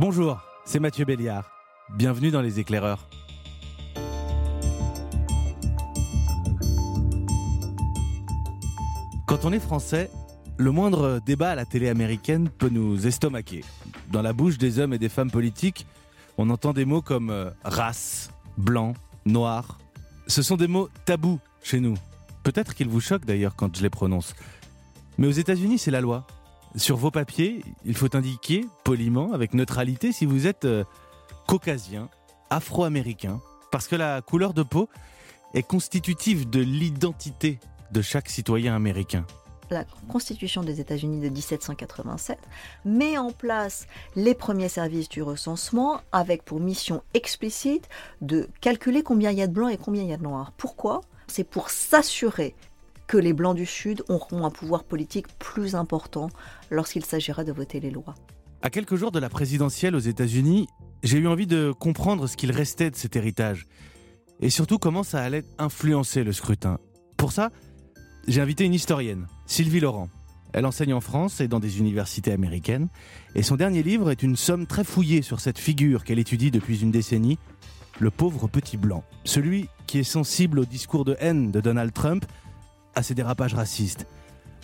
Bonjour, c'est Mathieu Béliard. Bienvenue dans Les Éclaireurs. Quand on est français, le moindre débat à la télé américaine peut nous estomaquer. Dans la bouche des hommes et des femmes politiques, on entend des mots comme euh, race, blanc, noir. Ce sont des mots tabous chez nous. Peut-être qu'ils vous choquent d'ailleurs quand je les prononce. Mais aux États-Unis, c'est la loi. Sur vos papiers, il faut indiquer poliment, avec neutralité, si vous êtes euh, caucasien, afro-américain, parce que la couleur de peau est constitutive de l'identité de chaque citoyen américain la Constitution des États-Unis de 1787 met en place les premiers services du recensement avec pour mission explicite de calculer combien il y a de blancs et combien il y a de noirs. Pourquoi? C'est pour s'assurer que les blancs du Sud auront un pouvoir politique plus important lorsqu'il s'agira de voter les lois. À quelques jours de la présidentielle aux États-Unis, j'ai eu envie de comprendre ce qu'il restait de cet héritage et surtout comment ça allait influencer le scrutin. Pour ça, j'ai invité une historienne, Sylvie Laurent. Elle enseigne en France et dans des universités américaines, et son dernier livre est une somme très fouillée sur cette figure qu'elle étudie depuis une décennie, le pauvre petit blanc, celui qui est sensible au discours de haine de Donald Trump, à ses dérapages racistes.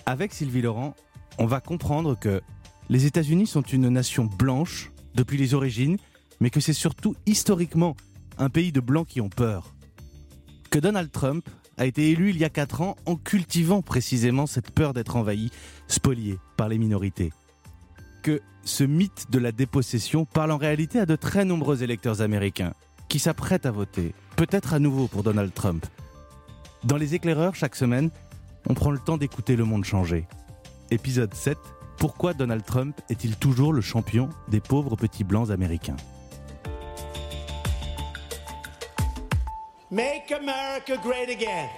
Avec Sylvie Laurent, on va comprendre que les États-Unis sont une nation blanche depuis les origines, mais que c'est surtout historiquement un pays de blancs qui ont peur. Que Donald Trump a été élu il y a 4 ans en cultivant précisément cette peur d'être envahi, spolié par les minorités. Que ce mythe de la dépossession parle en réalité à de très nombreux électeurs américains qui s'apprêtent à voter, peut-être à nouveau pour Donald Trump. Dans les éclaireurs, chaque semaine, on prend le temps d'écouter le monde changer. Épisode 7 Pourquoi Donald Trump est-il toujours le champion des pauvres petits blancs américains? Make America Great Again.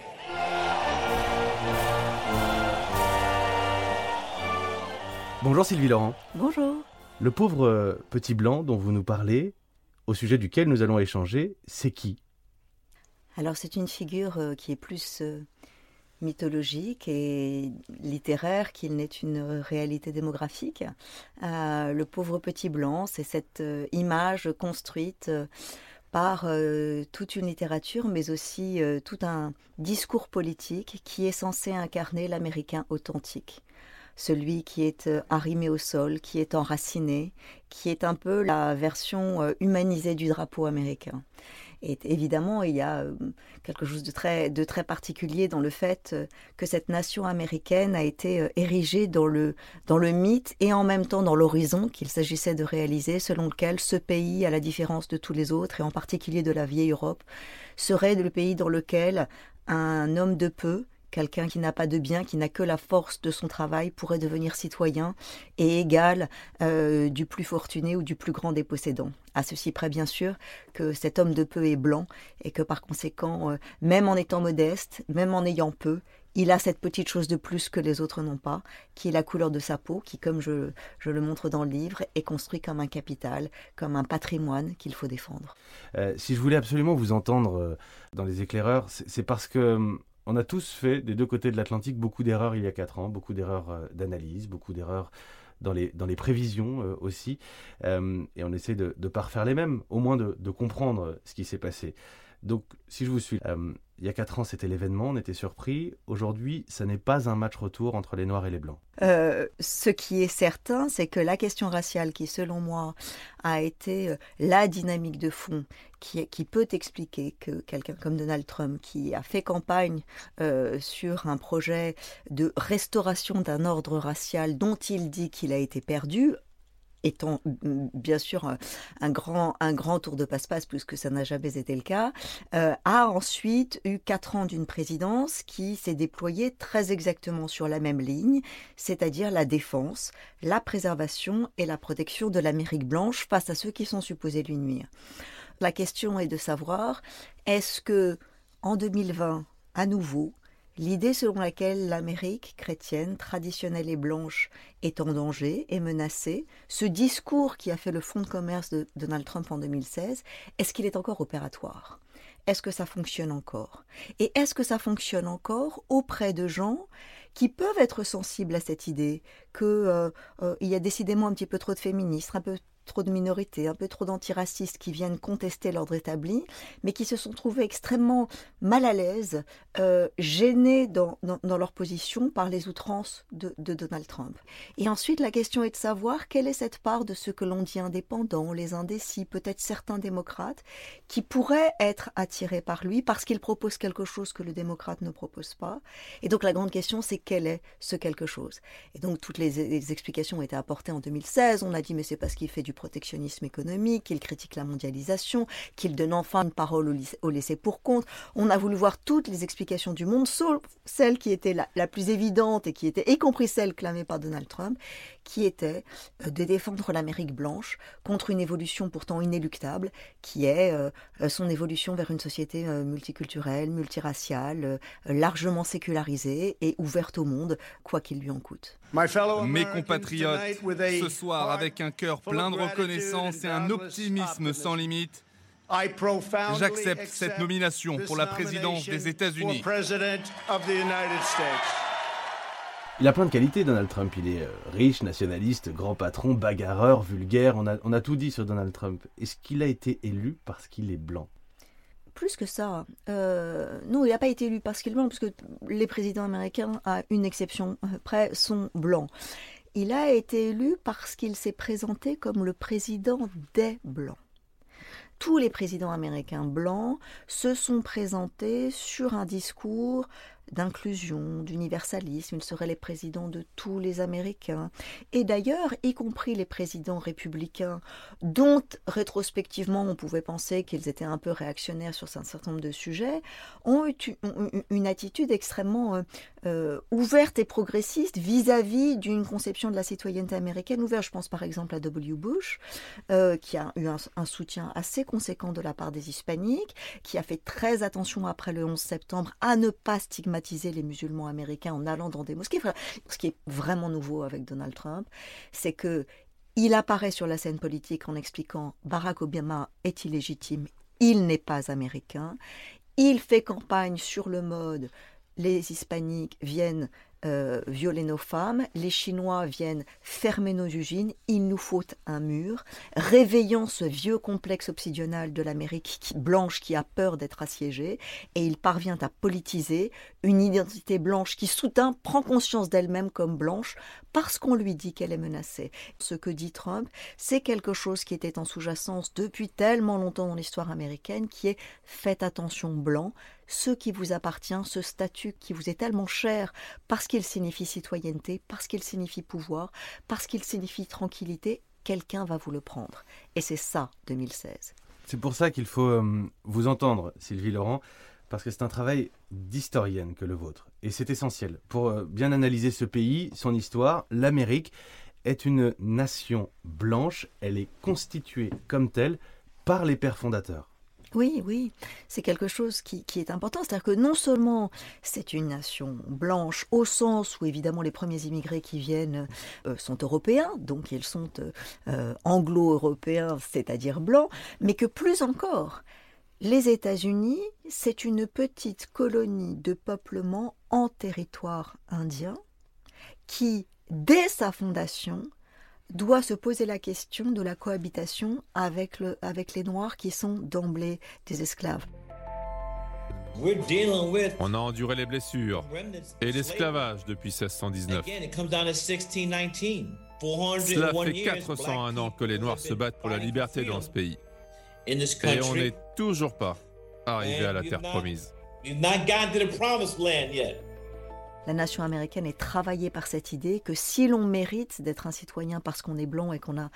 Bonjour Sylvie Laurent. Bonjour. Le pauvre euh, petit blanc dont vous nous parlez, au sujet duquel nous allons échanger, c'est qui? Alors c'est une figure euh, qui est plus euh, mythologique et littéraire qu'il n'est une réalité démographique. le pauvre petit blanc, c'est cette image construite par euh, toute une littérature, mais aussi euh, tout un discours politique qui est censé incarner l'Américain authentique. Celui qui est euh, arrimé au sol, qui est enraciné, qui est un peu la version humanisée du drapeau américain. Et évidemment, il y a euh, quelque chose de très, particulier dans le fait euh, que cette nation américaine a été euh, érigée dans le, dans le mythe et en même temps dans l'horizon qu'il s'agissait de réaliser, selon lequel ce pays, à la différence de tous les autres, et en particulier de la vieille Europe, serait le pays dans lequel un homme de peu, Quelqu'un qui n'a pas de bien, qui n'a que la force de son travail, pourrait devenir citoyen et égal du plus fortuné ou du plus grand des possédants. À ceci près, bien sûr, que cet homme de peu est blanc et que par conséquent, euh, même en étant modeste, même en ayant peu, il a cette petite chose de plus que les autres n'ont pas, qui est la couleur de sa peau, qui, comme je, le montre dans le livre, est construit comme un capital, comme un patrimoine qu'il faut défendre. Euh, si je voulais absolument vous entendre dans les éclaireurs, c'est parce que hum, on a tous fait des deux côtés de l'Atlantique beaucoup d'erreurs il y a quatre ans, beaucoup d'erreurs euh, d'analyse, beaucoup d'erreurs dans les, dans les prévisions euh, aussi. Euh, et on essaie de ne pas refaire les mêmes, au moins de, de comprendre ce qui s'est passé. Donc, si je vous suis, il y a quatre ans, c'était l'événement, on était surpris. Aujourd'hui, ce n'est pas un match retour entre les Noirs et les Blancs. Euh, ce qui est certain, c'est que la question raciale, qui selon moi a été euh, la dynamique de fond, qui, qui peut expliquer que quelqu'un comme Donald Trump, qui a fait campagne euh, sur un projet de restauration d'un ordre racial dont il dit qu'il a été perdu, étant mm, bien sûr un grand, un grand tour de passe-passe, puisque ça n'a jamais été le cas, euh, a ensuite eu quatre ans d'une présidence qui s'est déployée très exactement sur la même ligne, c'est-à-dire la défense, la préservation et la protection de l'Amérique blanche face à ceux qui sont supposés lui nuire. La question est de savoir, est-ce que en 2020, à nouveau, L'idée selon laquelle l'Amérique chrétienne, traditionnelle et blanche est en danger, est menacée, ce discours qui a fait le fond de commerce de Donald Trump en 2016, est-ce qu'il est encore opératoire? Est-ce que ça fonctionne encore? Et est-ce que ça fonctionne encore auprès de gens qui peuvent être sensibles à cette idée qu'il euh, euh, y a décidément un petit peu trop de féministes, un peu trop de minorités, un peu trop d'antiracistes qui viennent contester l'ordre établi, mais qui se sont trouvés extrêmement mal à l'aise, euh, gênés dans, dans, leur position par les outrances de, de, Donald Trump. Et ensuite, la question est de savoir quelle est cette part de ce que l'on dit indépendants, les indécis, peut-être certains démocrates, qui pourraient être attirés par lui parce qu'il propose quelque chose que le démocrate ne propose pas. Et donc la grande question, c'est quel est ce quelque chose? Et donc toutes les explications ont été apportées en 2016. On a dit mais c'est parce qu'il fait du protectionnisme économique, qu'il critique la mondialisation, qu'il donne enfin une parole au, laissé pour compte. On a voulu voir toutes les explications du monde, sauf celle qui était la, plus évidente et qui était, y compris celle clamée par Donald Trump, qui était euh, de défendre l'Amérique blanche contre une évolution pourtant inéluctable, qui est euh, euh, son évolution vers une société multiculturelle, multiraciale, largement sécularisée et ouverte au monde, quoi qu'il lui en coûte. Mes compatriotes, ce soir, avec un cœur plein de reconnaissance et un optimisme sans limite, j'accepte cette nomination pour la présidence des États-Unis. Il a plein de qualités, Donald Trump. Il est euh, riche, nationaliste, grand patron, bagarreur, vulgaire. On a, on a tout dit sur Donald Trump. Est-ce qu'il a été élu parce qu'il est blanc? Plus que ça. Euh, non, il n'a pas été élu parce qu'il est blanc, parce que les présidents américains, à une exception près, sont blancs. Il a été élu parce qu'il s'est présenté comme le président des blancs tous les présidents américains blancs se sont présentés sur un discours d'inclusion, d'universalisme. Ils seraient les présidents de tous les Américains. Et d'ailleurs, y compris les présidents républicains, dont rétrospectivement on pouvait penser qu'ils étaient un peu réactionnaires sur un certain nombre de sujets, ont eu une attitude extrêmement euh, euh, ouverte et progressiste vis-à-vis d'une conception de la citoyenneté américaine ouverte. Je pense par exemple à W. Bush, euh, qui a eu un, soutien assez conséquent de la part des hispaniques, qui a fait très attention après le 11 septembre à ne pas stigmatiser les musulmans américains en allant dans des mosquées. Ce qui est vraiment nouveau avec Donald Trump, c'est que il apparaît sur la scène politique en expliquant Barack Obama est illégitime, il n'est pas américain. Il fait campagne sur le mode les hispaniques viennent euh, violer nos femmes, les Chinois viennent fermer nos usines, il nous faut un mur, réveillant ce vieux complexe obsidional de l'Amérique blanche qui a peur d'être assiégée, et il parvient à politiser une identité blanche qui soudain prend conscience d'elle-même comme blanche parce qu'on lui dit qu'elle est menacée. Ce que dit Trump, c'est quelque chose qui était en sous-jacence depuis tellement longtemps dans l'histoire américaine, qui est faites attention blanc, ce qui vous appartient, ce statut qui vous est tellement cher parce qu'il signifie citoyenneté, parce qu'il signifie pouvoir, parce qu'il signifie tranquillité, quelqu'un va vous le prendre. Et c'est ça 2016. C'est pour ça qu'il faut euh, vous entendre, Sylvie Laurent, parce que c'est un travail d'historienne que le vôtre. Et c'est essentiel pour euh, bien analyser ce pays, son histoire. L'Amérique est une nation blanche, elle est constituée comme telle par les pères fondateurs. Oui, oui, c'est quelque chose qui, est important. C'est-à-dire que non seulement c'est une nation blanche au sens où évidemment les premiers immigrés qui viennent euh, sont européens, donc ils sont euh, anglo-européens, c'est-à-dire blancs, mais que plus encore, les États-Unis, c'est une petite colonie de peuplement en territoire indien qui, dès sa fondation, doit se poser la question de la cohabitation avec, le, avec les Noirs qui sont d'emblée des esclaves. On a enduré les blessures et l'esclavage depuis 1619. Cela fait 401 ans que les Noirs se battent pour la liberté dans ce pays. Et on n'est toujours pas arrivé à la terre promise. La nation américaine est travaillée par cette idée que si l'on mérite d'être un citoyen parce qu'on est blanc et qu'on a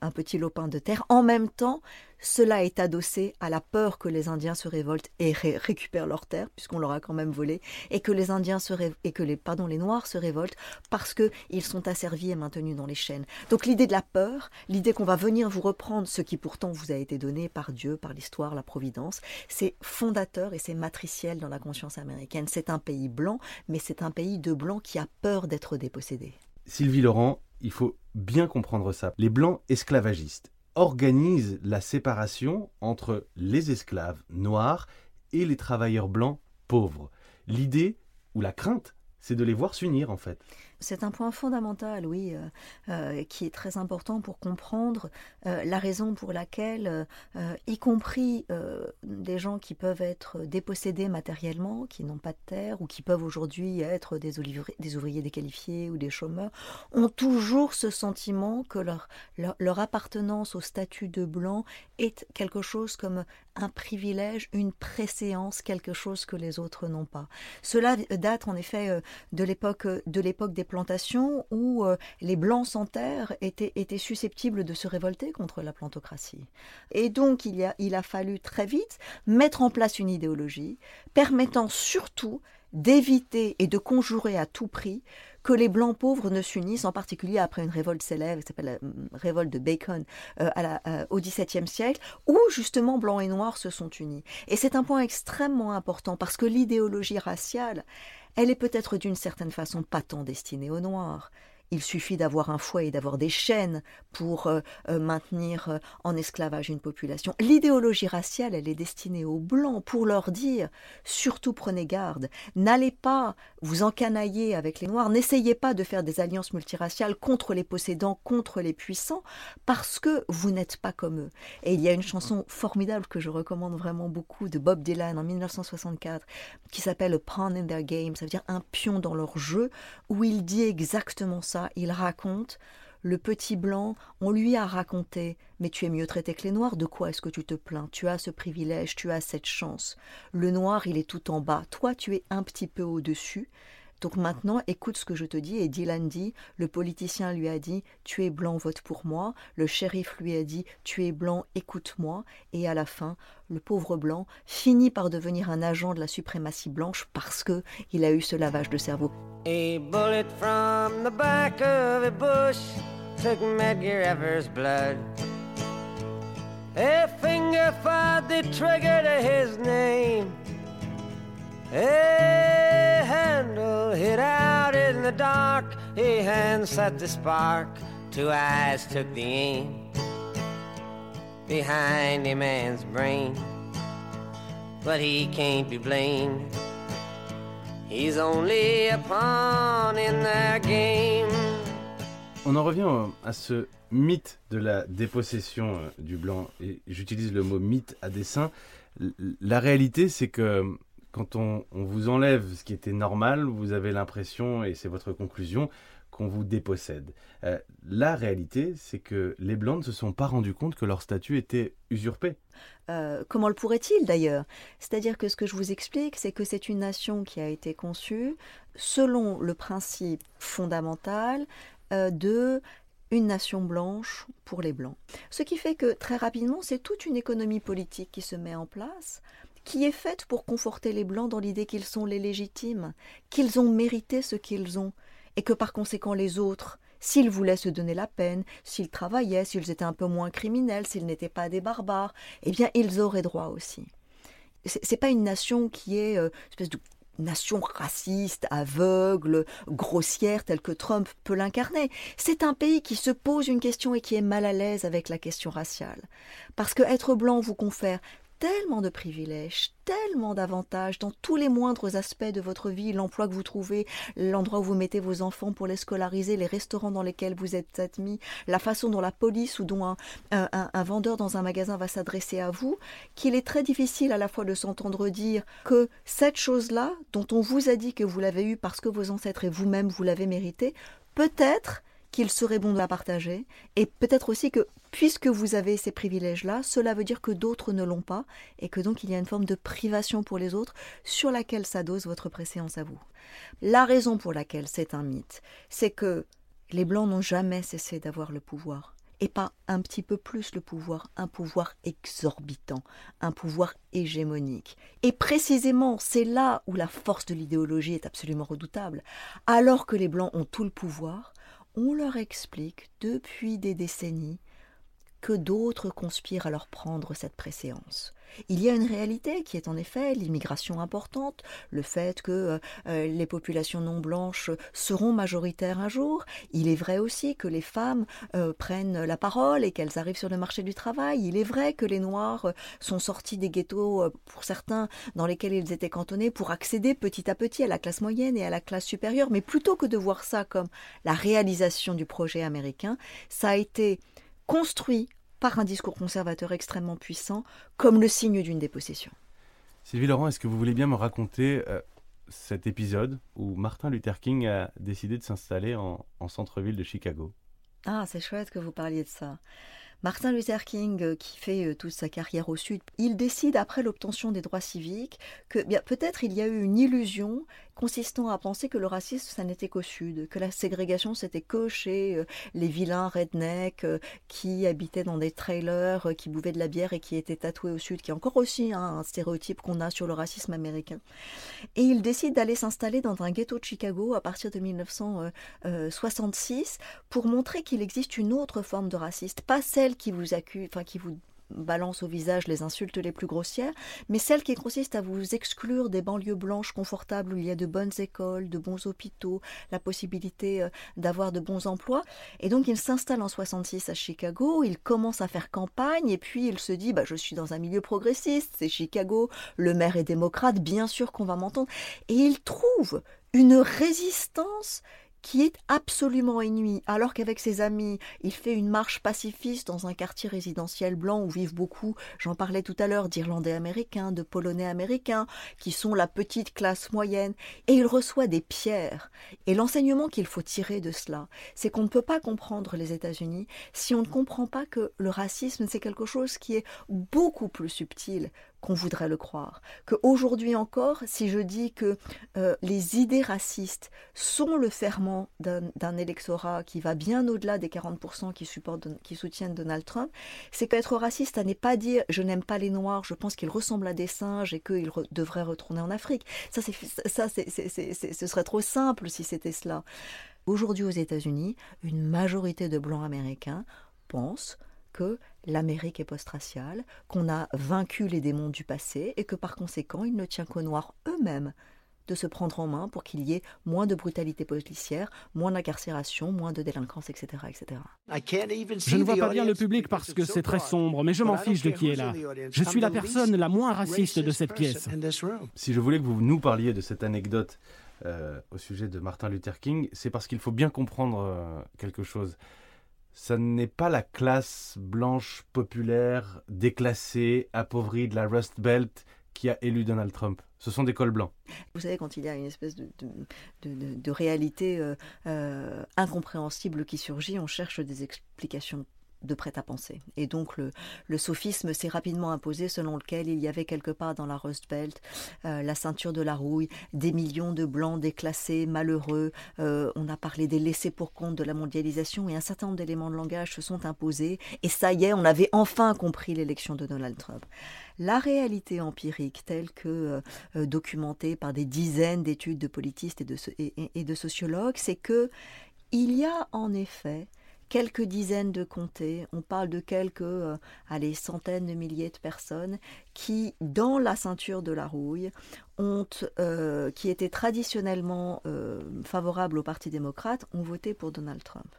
un petit lopin de terre, en même temps, cela est adossé à la peur que les Indiens se révoltent et récupèrent leurs terres, puisqu'on leur a quand même volé, et que les Indiens se et que les, pardon, les Noirs se révoltent parce qu'ils sont asservis et maintenus dans les chaînes. Donc l'idée de la peur, l'idée qu'on va venir vous reprendre ce qui pourtant vous a été donné par Dieu, par l'histoire, la providence, c'est fondateur et c'est matriciel dans la conscience américaine. C'est un pays blanc, mais c'est un pays de blancs qui a peur d'être dépossédé. Sylvie Laurent, il faut bien comprendre ça. Les blancs esclavagistes organise la séparation entre les esclaves noirs et les travailleurs blancs pauvres. L'idée, ou la crainte, c'est de les voir s'unir en fait. C'est un point fondamental, oui, euh, euh, qui est très important pour comprendre euh, la raison pour laquelle, y compris des gens qui peuvent être dépossédés matériellement, qui n'ont pas de terre, ou qui peuvent aujourd'hui être des, des, ouvriers déqualifiés ou des chômeurs, ont toujours ce sentiment que leur appartenance au statut de blanc est quelque chose comme un privilège, une préséance, quelque chose que les autres n'ont pas. Cela date en effet de l'époque de l'époque des plantations où euh, les blancs sans terre étaient, susceptibles de se révolter contre la plantocratie. Et donc il a fallu très vite mettre en place une idéologie permettant surtout d'éviter et de conjurer à tout prix que les blancs pauvres ne s'unissent, en particulier après une révolte célèbre, qui s'appelle la euh, révolte de Bacon euh, la, au XVIIe siècle, où justement blancs et noirs se sont unis. Et c'est un point extrêmement important parce que l'idéologie raciale, elle est peut-être d'une certaine façon pas tant destinée aux Noirs, il suffit d'avoir un foie et d'avoir des chaînes pour euh, euh, maintenir euh, en esclavage une population. L'idéologie raciale, elle est destinée aux Blancs pour leur dire surtout prenez garde, n'allez pas vous encanailler avec les Noirs, n'essayez pas de faire des alliances multiraciales contre les possédants, contre les puissants, parce que vous n'êtes pas comme eux. Et il y a une chanson formidable que je recommande vraiment beaucoup de Bob Dylan en 1964 qui s'appelle Pawn in Their Game, ça veut dire un pion dans leur jeu, où il dit exactement ça il raconte le petit blanc, on lui a raconté Mais tu es mieux traité que les noirs, de quoi est-ce que tu te plains? Tu as ce privilège, tu as cette chance. Le noir, il est tout en bas, toi tu es un petit peu au-dessus. Donc maintenant, écoute ce que je te dis. Et Dylan dit, le politicien lui a dit, tu es blanc, vote pour moi. Le shérif lui a dit, tu es blanc, écoute-moi. Et à la fin, le pauvre blanc finit par devenir un agent de la suprématie blanche parce que il a eu ce lavage de cerveau. A bullet from the back of a bush took Medgar Evers' blood. A finger fired the trigger to his name. A handle the dark. A hand set the spark. Two eyes took the aim behind a man's brain. But he can't be blamed. He's only a pawn in their game. On en revient à ce mythe de la dépossession euh, du blanc, et j'utilise le mot mythe à dessein. La réalité, c'est que quand on, vous enlève ce qui était normal, vous avez l'impression, et c'est votre conclusion, qu'on vous dépossède. Euh, la réalité, c'est que les Blancs ne se sont pas rendus compte que leur statut était usurpé. Euh, comment le pourrait-il d'ailleurs? C'est-à-dire que ce que je vous explique, c'est que c'est une nation qui a été conçue selon le principe fondamental euh, de une nation blanche pour les Blancs. Ce qui fait que très rapidement, c'est toute une économie politique qui se met en place qui est faite pour conforter les Blancs dans l'idée qu'ils sont les légitimes, qu'ils ont mérité ce qu'ils ont, et que par conséquent les autres, s'ils voulaient se donner la peine, s'ils travaillaient, s'ils étaient un peu moins criminels, s'ils n'étaient pas des barbares, eh bien ils auraient droit aussi. C'est pas une nation qui est euh, une espèce de nation raciste, aveugle, grossière, telle que Trump peut l'incarner. C'est un pays qui se pose une question et qui est mal à l'aise avec la question raciale. Parce que être blanc vous confère tellement de privilèges, tellement d'avantages dans tous les moindres aspects de votre vie, l'emploi que vous trouvez, l'endroit où vous mettez vos enfants pour les scolariser, les restaurants dans lesquels vous êtes admis, la façon dont la police ou dont un, vendeur dans un magasin va s'adresser à vous, qu'il est très difficile à la fois de s'entendre dire que cette chose-là, dont on vous a dit que vous l'avez eue parce que vos ancêtres et vous-même vous l'avez méritée, peut-être qu'il serait bon de la partager, et peut-être aussi que puisque vous avez ces privilèges-là, cela veut dire que d'autres ne l'ont pas, et que donc il y a une forme de privation pour les autres sur laquelle s'adosse votre préséance à vous. La raison pour laquelle c'est un mythe, c'est que les Blancs n'ont jamais cessé d'avoir le pouvoir, et pas un petit peu plus le pouvoir, un pouvoir exorbitant, un pouvoir hégémonique. Et précisément, c'est là où la force de l'idéologie est absolument redoutable. Alors que les Blancs ont tout le pouvoir, on leur explique depuis des décennies que d'autres conspirent à leur prendre cette préséance. Il y a une réalité qui est en effet l'immigration importante, le fait que euh, euh, les populations non blanches seront majoritaires un jour. Il est vrai aussi que les femmes euh, prennent la parole et qu'elles arrivent sur le marché du travail. Il est vrai que les Noirs sont sortis des ghettos, pour certains, dans lesquels ils étaient cantonnés, pour accéder petit à petit à la classe moyenne et à la classe supérieure. Mais plutôt que de voir ça comme la réalisation du projet américain, ça a été construit par un discours conservateur extrêmement puissant, comme le signe d'une dépossession. Sylvie Laurent, est-ce que vous voulez bien me raconter euh, cet épisode où Martin Luther King a décidé de s'installer en, en centre-ville de Chicago? Ah, c'est chouette que vous parliez de ça. Martin Luther King, euh, qui fait euh, toute sa carrière au Sud, il décide après l'obtention des droits civiques que bien peut-être il y a eu une illusion consistant à penser que le racisme, ça n'était qu'au sud, que la ségrégation, c'était que chez euh, les vilains rednecks qui habitaient dans des trailers, qui buvaient de la bière et qui étaient tatoués au sud, qui est encore aussi hein, un stéréotype qu'on a sur le racisme américain. Et il décide d'aller s'installer dans un ghetto de Chicago à partir de 1966 pour montrer qu'il existe une autre forme de racisme, pas celle qui vous accuse, enfin qui vous balance au visage les insultes les plus grossières, mais celle qui consiste à vous exclure des banlieues blanches confortables où il y a de bonnes écoles, de bons hôpitaux, la possibilité euh, d'avoir de bons emplois. Et donc il s'installe en 66 à Chicago, il commence à faire campagne et puis il se dit bah, je suis dans un milieu progressiste, c'est Chicago, le maire est démocrate, bien sûr qu'on va m'entendre. Et il trouve une résistance qui est absolument inouï, alors qu'avec ses amis, il fait une marche pacifiste dans un quartier résidentiel blanc où vivent beaucoup, j'en parlais tout à l'heure, d'Irlandais américains, de Polonais américains, qui sont la petite classe moyenne, et il reçoit des pierres. Et l'enseignement qu'il faut tirer de cela, c'est qu'on ne peut pas comprendre les États-Unis si on ne comprend pas que le racisme, c'est quelque chose qui est beaucoup plus subtil, qu'on voudrait le croire. Que aujourd'hui encore, si je dis que euh, les idées racistes sont le ferment d'un électorat qui va bien au-delà des 40% qui, soutiennent Donald Trump, c'est qu'être raciste, ça n'est pas dire je n'aime pas les Noirs, je pense qu'ils ressemblent à des singes et qu'ils devraient retourner en Afrique. Ça ce serait trop simple si c'était cela. Aujourd'hui aux États-Unis, une majorité de blancs américains pensent que l'Amérique est post-raciale, qu'on a vaincu les démons du passé et que par conséquent il ne tient qu'aux Noirs eux-mêmes de se prendre en main pour qu'il y ait moins de brutalité policière, moins d'incarcération, moins de délinquance, etc., etc. Je ne vois pas bien le public parce que c'est très sombre, mais je m'en fiche de qui est là. Je suis la personne la moins raciste de cette pièce. Si je voulais que vous nous parliez de cette anecdote euh, au sujet de Martin Luther King, c'est parce qu'il faut bien comprendre euh, quelque chose ça n'est pas la classe blanche populaire, déclassée, appauvrie de la Rust Belt qui a élu Donald Trump. Ce sont des cols blancs. Vous savez, quand il y a une espèce de, réalité euh, euh, incompréhensible qui surgit, on cherche des explications de prêt-à-penser. Et donc le, sophisme s'est rapidement imposé selon lequel il y avait quelque part dans la Rust Belt euh, la ceinture de la rouille, des millions de blancs déclassés, malheureux. Euh, on a parlé des laissés pour compte de la mondialisation et un certain nombre d'éléments de langage se sont imposés. Et ça y est, on avait enfin compris l'élection de Donald Trump. La réalité empirique, telle que euh, documentée par des dizaines d'études de politistes et de, et de sociologues, c'est que il y a en effet quelques dizaines de comtés, on parle de quelques euh, allez, centaines de milliers de personnes qui, dans la ceinture de la rouille, ont, euh, qui étaient traditionnellement euh, favorables au Parti démocrate, ont voté pour Donald Trump.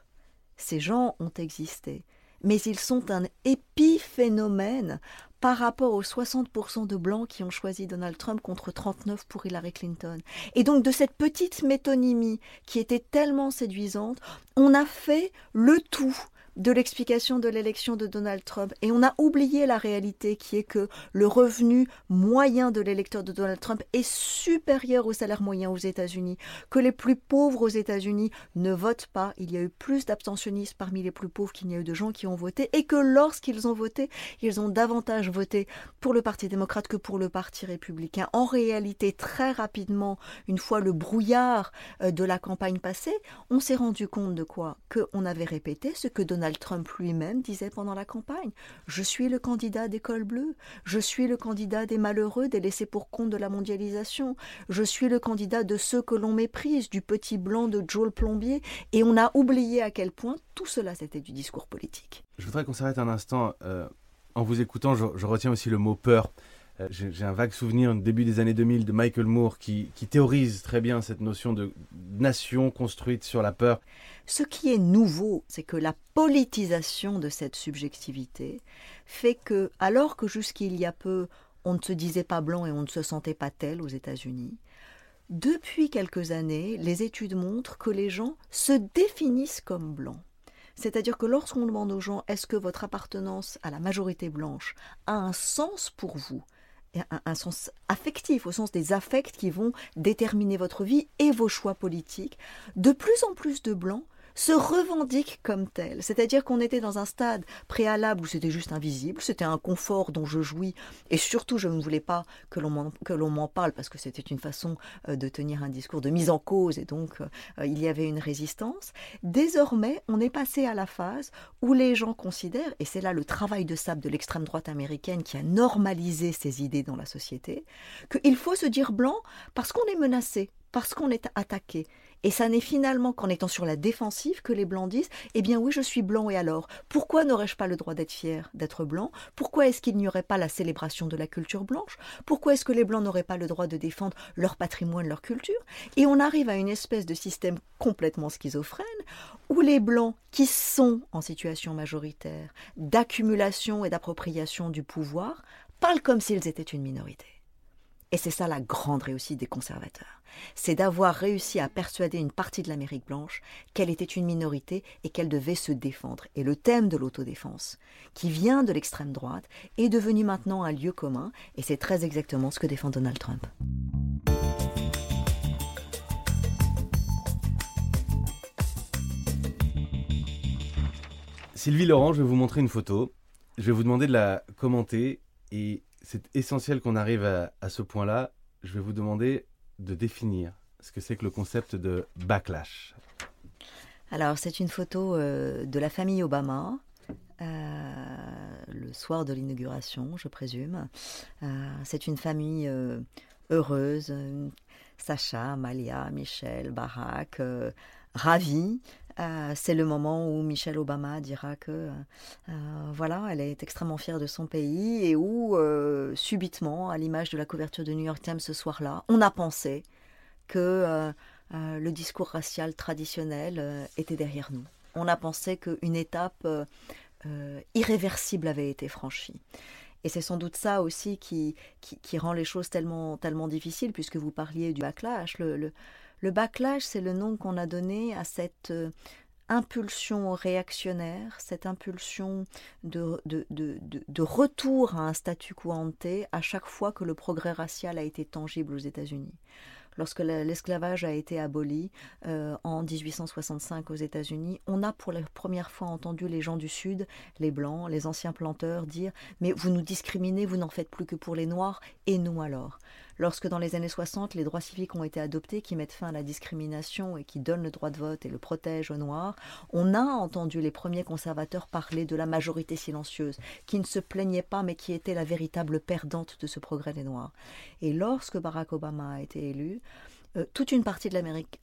Ces gens ont existé mais ils sont un épiphénomène par rapport aux 60% de blancs qui ont choisi Donald Trump contre 39 pour Hillary Clinton. Et donc de cette petite métonymie qui était tellement séduisante, on a fait le tout de l'explication de l'élection de Donald Trump. Et on a oublié la réalité qui est que le revenu moyen de l'électeur de Donald Trump est supérieur au salaire moyen aux États-Unis, que les plus pauvres aux États-Unis ne votent pas. Il y a eu plus d'abstentionnistes parmi les plus pauvres qu'il n'y a eu de gens qui ont voté, et que lorsqu'ils ont voté, ils ont davantage voté pour le Parti démocrate que pour le Parti républicain. En réalité, très rapidement, une fois le brouillard euh, de la campagne passée, on s'est rendu compte de quoi? Que on avait répété ce que Donald Trump lui-même disait pendant la campagne. Je suis le candidat des cols bleus, je suis le candidat des malheureux, des laissés pour compte de la mondialisation, je suis le candidat de ceux que l'on méprise, du petit blanc de Joe le plombier, et on a oublié à quel point tout cela c'était du discours politique. Je voudrais qu'on s'arrête un instant. Euh, en vous écoutant, je retiens aussi le mot peur. Euh, j'ai un vague souvenir du début des années 2000 de Michael Moore qui, théorise très bien cette notion de nation construite sur la peur. Ce qui est nouveau, c'est que la politisation de cette subjectivité fait que, alors que jusqu'il y a peu, on ne se disait pas blanc et on ne se sentait pas tel aux États-Unis, depuis quelques années, les études montrent que les gens se définissent comme blancs. C'est-à-dire que lorsqu'on demande aux gens est-ce que votre appartenance à la majorité blanche a un sens pour vous, un, sens affectif, au sens des affects qui vont déterminer votre vie et vos choix politiques, de plus en plus de blancs se revendiquent comme tels. C'est-à-dire qu'on était dans un stade préalable où c'était juste invisible, c'était un confort dont je jouis, et surtout je ne voulais pas que l'on m'en parle parce que c'était une façon euh, de tenir un discours de mise en cause, et donc euh, il y avait une résistance. Désormais, on est passé à la phase où les gens considèrent, et c'est là le travail de sable de l'extrême droite américaine qui a normalisé ces idées dans la société, qu'il faut se dire blanc parce qu'on est menacé, parce qu'on est attaqué. Et ça n'est finalement qu'en étant sur la défensive que les blancs disent Eh bien oui, je suis blanc et alors? Pourquoi n'aurais-je pas le droit d'être fier d'être blanc? Pourquoi est-ce qu'il n'y aurait pas la célébration de la culture blanche? Pourquoi est-ce que les blancs n'auraient pas le droit de défendre leur patrimoine, leur culture? Et on arrive à une espèce de système complètement schizophrène où les blancs qui sont en situation majoritaire d'accumulation et d'appropriation du pouvoir parlent comme s'ils étaient une minorité. Et c'est ça la grande réussite des conservateurs. C'est d'avoir réussi à persuader une partie de l'Amérique blanche qu'elle était une minorité et qu'elle devait se défendre. Et le thème de l'autodéfense, qui vient de l'extrême droite, est devenu maintenant un lieu commun, et c'est très exactement ce que défend Donald Trump. Sylvie Laurent, je vais vous montrer une photo. Je vais vous demander de la commenter et c'est essentiel qu'on arrive à, ce point-là. Je vais vous demander de définir ce que c'est que le concept de backlash. Alors, c'est une photo euh, de la famille Obama, euh, le soir de l'inauguration, je présume. Euh, c'est une famille heureuse. Sacha, Malia, Michel, Barack, ravis. Euh, c'est le moment où Michelle Obama dira que euh, euh, voilà, elle est extrêmement fière de son pays et où subitement, à l'image de la couverture de New York Times ce soir-là, on a pensé que le discours racial traditionnel était derrière nous. On a pensé qu'une étape irréversible avait été franchie. Et c'est sans doute ça aussi qui, rend les choses tellement, tellement difficiles, puisque vous parliez du backlash. Backlash, c'est le nom qu'on a donné à cette euh, impulsion réactionnaire, cette impulsion de, retour à un statu quo ante à chaque fois que le progrès racial a été tangible aux États-Unis. Lorsque l'esclavage a été aboli euh, en 1865 aux États-Unis, on a pour la première fois entendu les gens du Sud, les Blancs, les anciens planteurs dire Mais vous nous discriminez, vous n'en faites plus que pour les Noirs, et nous alors? Lorsque dans les années 60, les droits civiques ont été adoptés qui mettent fin à la discrimination et qui donnent le droit de vote et le protègent aux Noirs, on a entendu les premiers conservateurs parler de la majorité silencieuse, qui ne se plaignait pas mais qui était la véritable perdante de ce progrès des Noirs. Et lorsque Barack Obama a été élu, euh, toute une partie de l'Amérique,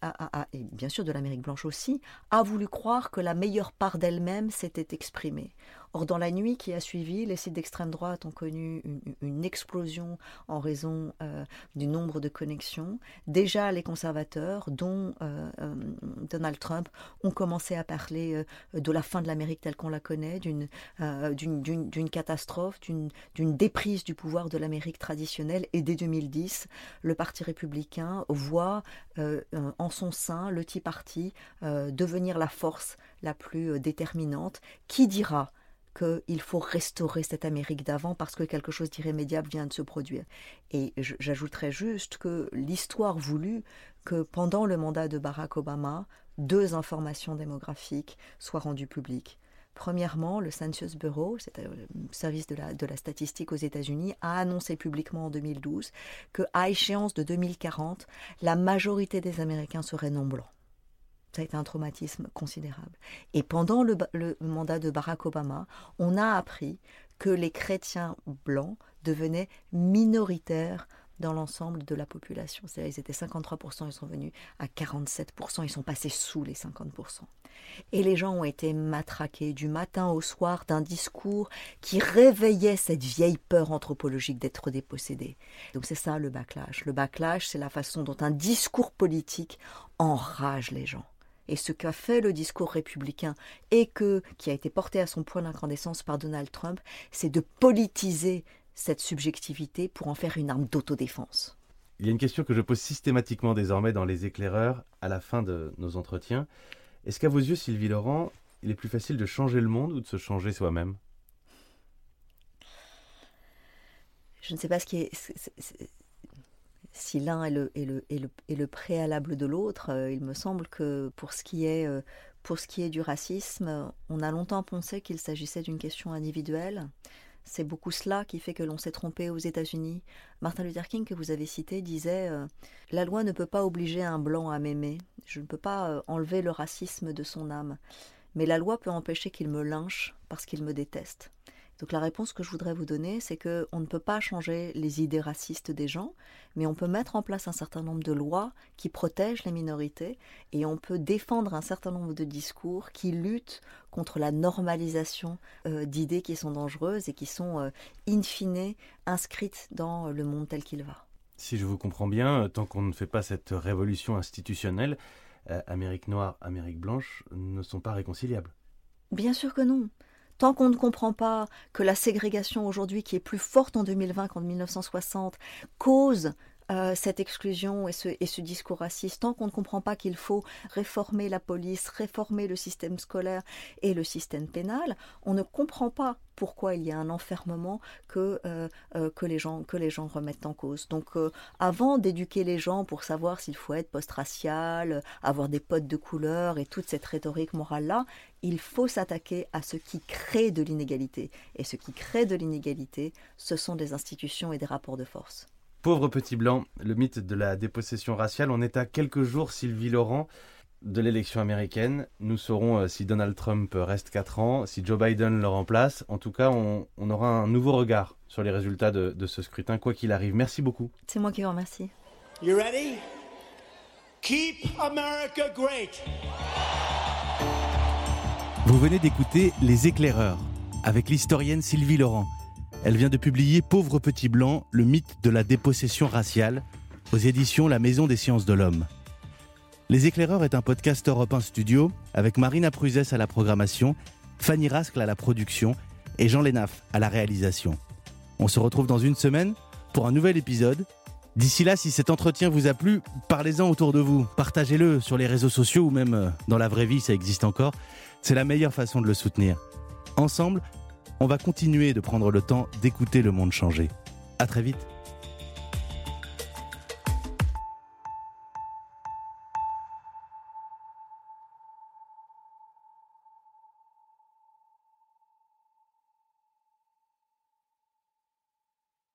et bien sûr de l'Amérique blanche aussi, a voulu croire que la meilleure part d'elle-même s'était exprimée. Or, dans la nuit qui a suivi, les sites d'extrême droite ont connu une, explosion en raison euh, du nombre de connexions. Déjà, les conservateurs, dont euh, Donald Trump, ont commencé à parler de la fin de l'Amérique telle qu'on la connaît, d'une catastrophe, d'une déprise du pouvoir de l'Amérique traditionnelle. Et dès 2010, le Parti républicain voit euh, euh, en son sein le Tea Party euh, devenir la force la plus déterminante. Qui dira qu'il faut restaurer cette Amérique d'avant parce que quelque chose d'irrémédiable vient de se produire. Et j'ajouterais juste que l'histoire voulut que pendant le mandat de Barack Obama, deux informations démographiques soient rendues publiques. Premièrement, le Census Bureau, c'est le service de la, de la statistique aux États-Unis, a annoncé publiquement en 2012 que, à échéance de 2040, la majorité des Américains seraient non blancs. Ça a été un traumatisme considérable. Et pendant le, mandat de Barack Obama, on a appris que les chrétiens blancs devenaient minoritaires dans l'ensemble de la population. C'est-à-dire ils étaient 53%, ils sont venus à 47%, ils sont passés sous les 50%. Et les gens ont été matraqués du matin au soir d'un discours qui réveillait cette vieille peur anthropologique d'être dépossédé. Donc c'est ça le backlash. Le backlash, c'est la façon dont un discours politique enrage les gens. Et ce qu'a fait le discours républicain et que, qui a été porté à son point d'incandescence par Donald Trump, c'est de politiser cette subjectivité pour en faire une arme d'autodéfense. Il y a une question que je pose systématiquement désormais dans les éclaireurs à la fin de nos entretiens. Est-ce qu'à vos yeux, Sylvie Laurent, il est plus facile de changer le monde ou de se changer soi-même? Je ne sais pas ce qui est, si l'un est le, le, le, préalable de l'autre. Euh, il me semble que pour ce qui est, euh, pour ce qui est du racisme, on a longtemps pensé qu'il s'agissait d'une question individuelle. C'est beaucoup cela qui fait que l'on s'est trompé aux États-Unis. Martin Luther King, que vous avez cité, disait euh, La loi ne peut pas obliger un blanc à m'aimer. Je ne peux pas enlever le racisme de son âme. Mais la loi peut empêcher qu'il me lynche parce qu'il me déteste. Donc la réponse que je voudrais vous donner, c'est que on ne peut pas changer les idées racistes des gens, mais on peut mettre en place un certain nombre de lois qui protègent les minorités et on peut défendre un certain nombre de discours qui luttent contre la normalisation euh, d'idées qui sont dangereuses et qui sont euh, in fine inscrites dans le monde tel qu'il va. Si je vous comprends bien, euh, tant qu'on ne fait pas cette révolution institutionnelle, Amérique noire, Amérique blanche ne sont pas réconciliables. Bien sûr que non. Tant qu'on ne comprend pas que la ségrégation aujourd'hui, qui est plus forte en 2020 qu'en 1960, cause euh, cette exclusion et ce, discours raciste, tant qu'on ne comprend pas qu'il faut réformer la police, réformer le système scolaire et le système pénal, on ne comprend pas pourquoi il y a un enfermement que, euh, euh, les gens remettent en cause. Donc avant d'éduquer les gens pour savoir s'il faut être post-racial, avoir des potes de couleur et toute cette rhétorique morale-là, il faut s'attaquer à ce qui crée de l'inégalité. Et ce qui crée de l'inégalité, ce sont des institutions et des rapports de force. Pauvre petit blanc, le mythe de la dépossession raciale. On est à quelques jours, Sylvie Laurent, de l'élection américaine. Nous saurons euh, si Donald Trump reste 4 ans, si Joe Biden le remplace. En tout cas, on, aura un nouveau regard sur les résultats de, de ce scrutin, quoi qu'il arrive. Merci beaucoup. C'est moi qui vous remercie. You ready? Keep America great. Vous venez d'écouter Les éclaireurs avec l'historienne Sylvie Laurent. Elle vient de publier Pauvre petit blanc, le mythe de la dépossession raciale, aux éditions La Maison des sciences de l'homme. Les éclaireurs est un podcast Europe 1 Studio avec Marina Pruzès à la programmation, Fanny Rascle à la production et Jean Lénaf à la réalisation. On se retrouve dans une semaine pour un nouvel épisode. D'ici là, si cet entretien vous a plu, parlez-en autour de vous, partagez-le sur les réseaux sociaux ou même euh, dans la vraie vie, ça existe encore. C'est la meilleure façon de le soutenir. Ensemble, on va continuer de prendre le temps d'écouter le monde changer. À très vite.